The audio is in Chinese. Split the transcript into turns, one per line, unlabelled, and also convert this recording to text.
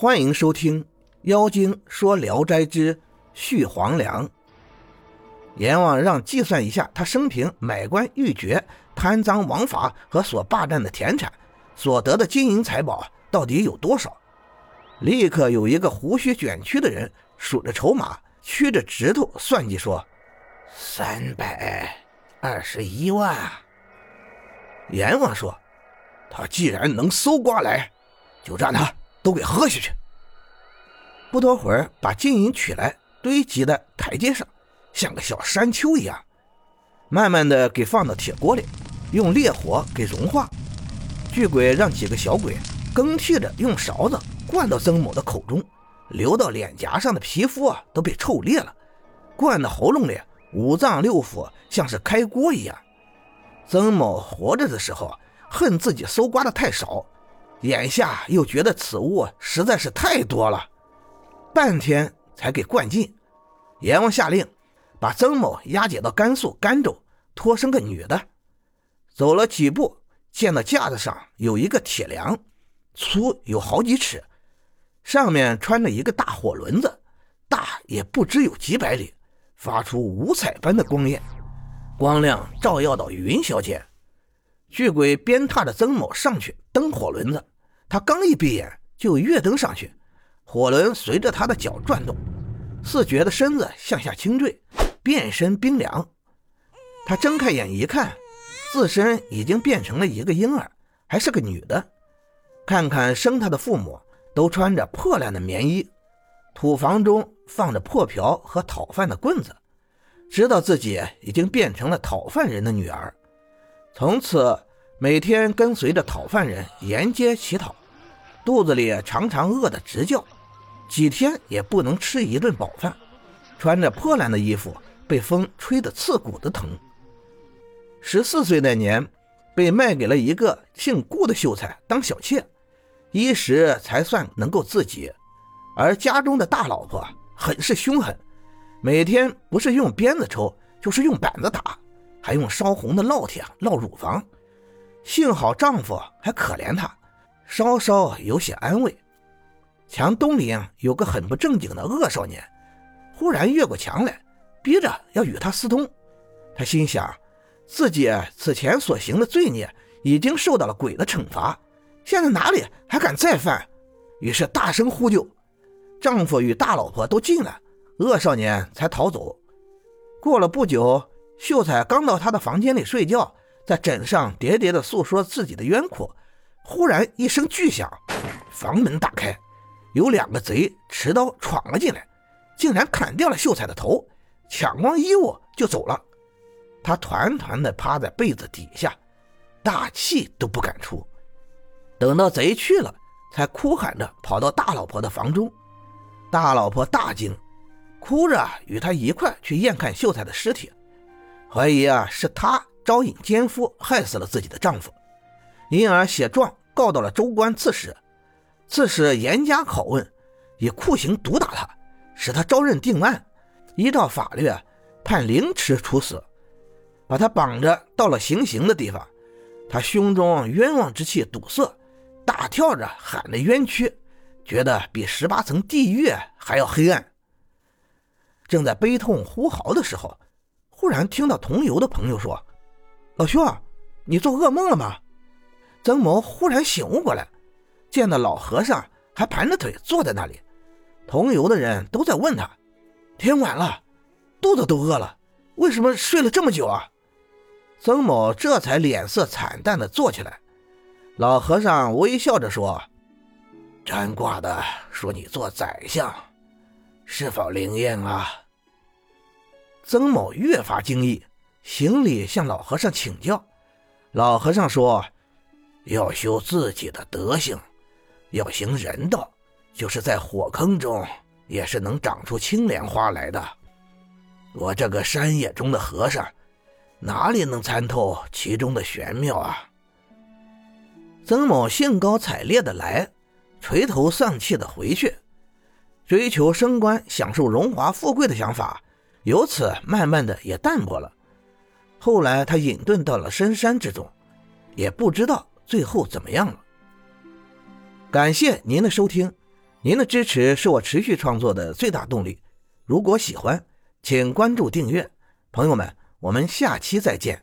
欢迎收听《妖精说聊斋之续黄粱》。阎王让计算一下他生平买官鬻爵、贪赃枉法和所霸占的田产，所得的金银财宝到底有多少？立刻有一个胡须卷曲的人数着筹码，屈着指头算计说：“
三百二十一万。”
阎王说：“他既然能搜刮来，就让他都给喝下去。”不多会儿，把金银取来，堆积在台阶上，像个小山丘一样，慢慢的给放到铁锅里，用烈火给融化。巨鬼让几个小鬼更替着用勺子灌到曾某的口中，流到脸颊上的皮肤啊都被臭裂了，灌到喉咙里，五脏六腑像是开锅一样。曾某活着的时候恨自己搜刮的太少，眼下又觉得此物实在是太多了，半天才给灌尽。阎王下令，把曾某押解到甘肃甘州，托生个女的。走了几步，见到架子上有一个铁梁，粗有好几尺，上面穿着一个大火轮子，大也不知有几百里，发出五彩般的光焰。光亮照耀到云霄间，巨鬼鞭挞着曾某上去蹬火轮子。他刚一闭眼，就跃登上去，火轮随着他的脚转动，似觉得身子向下倾坠，遍身冰凉。他睁开眼一看，自身已经变成了一个婴儿，还是个女的。看看生他的父母都穿着破烂的棉衣，土房中放着破瓢和讨饭的棍子。知道自己已经变成了讨饭人的女儿，从此每天跟随着讨饭人沿街乞讨，肚子里常常饿得直叫，几天也不能吃一顿饱饭，穿着破烂的衣服，被风吹得刺骨的疼。十四岁那年，被卖给了一个姓顾的秀才当小妾，一时才算能够自己，而家中的大老婆很是凶狠。每天不是用鞭子抽，就是用板子打，还用烧红的烙铁烙乳房。幸好丈夫还可怜她，稍稍有些安慰。墙东里有个很不正经的恶少年，忽然越过墙来，逼着要与他私通。他心想，自己此前所行的罪孽已经受到了鬼的惩罚，现在哪里还敢再犯？于是大声呼救，丈夫与大老婆都进来。恶少年才逃走。过了不久，秀才刚到他的房间里睡觉，在枕上喋喋地诉说自己的冤苦。忽然一声巨响，房门打开，有两个贼持刀闯了进来，竟然砍掉了秀才的头，抢光衣物就走了。他团团的趴在被子底下，大气都不敢出。等到贼去了，才哭喊着跑到大老婆的房中。大老婆大惊。哭着与他一块去验看秀才的尸体，怀疑啊是他招引奸夫害死了自己的丈夫，因而写状告到了州官刺史。刺史严加拷问，以酷刑毒打他，使他招认定案，依照法律判凌迟处死，把他绑着到了行刑的地方，他胸中冤枉之气堵塞，大跳着喊着冤屈，觉得比十八层地狱还要黑暗。正在悲痛呼嚎的时候，忽然听到同游的朋友说：“老兄，你做噩梦了吗？”曾某忽然醒悟过来，见到老和尚还盘着腿坐在那里，同游的人都在问他：“天晚了，肚子都饿了，为什么睡了这么久啊？”曾某这才脸色惨淡的坐起来。老和尚微笑着说：“占卦的说你做宰相。”是否灵验啊？曾某越发惊异，行礼向老和尚请教。老和尚说：“要修自己的德行，要行人道，就是在火坑中也是能长出青莲花来的。我这个山野中的和尚，哪里能参透其中的玄妙啊？”曾某兴高采烈的来，垂头丧气的回去。追求升官、享受荣华富贵的想法，由此慢慢的也淡薄了。后来他隐遁到了深山之中，也不知道最后怎么样了。感谢您的收听，您的支持是我持续创作的最大动力。如果喜欢，请关注订阅。朋友们，我们下期再见。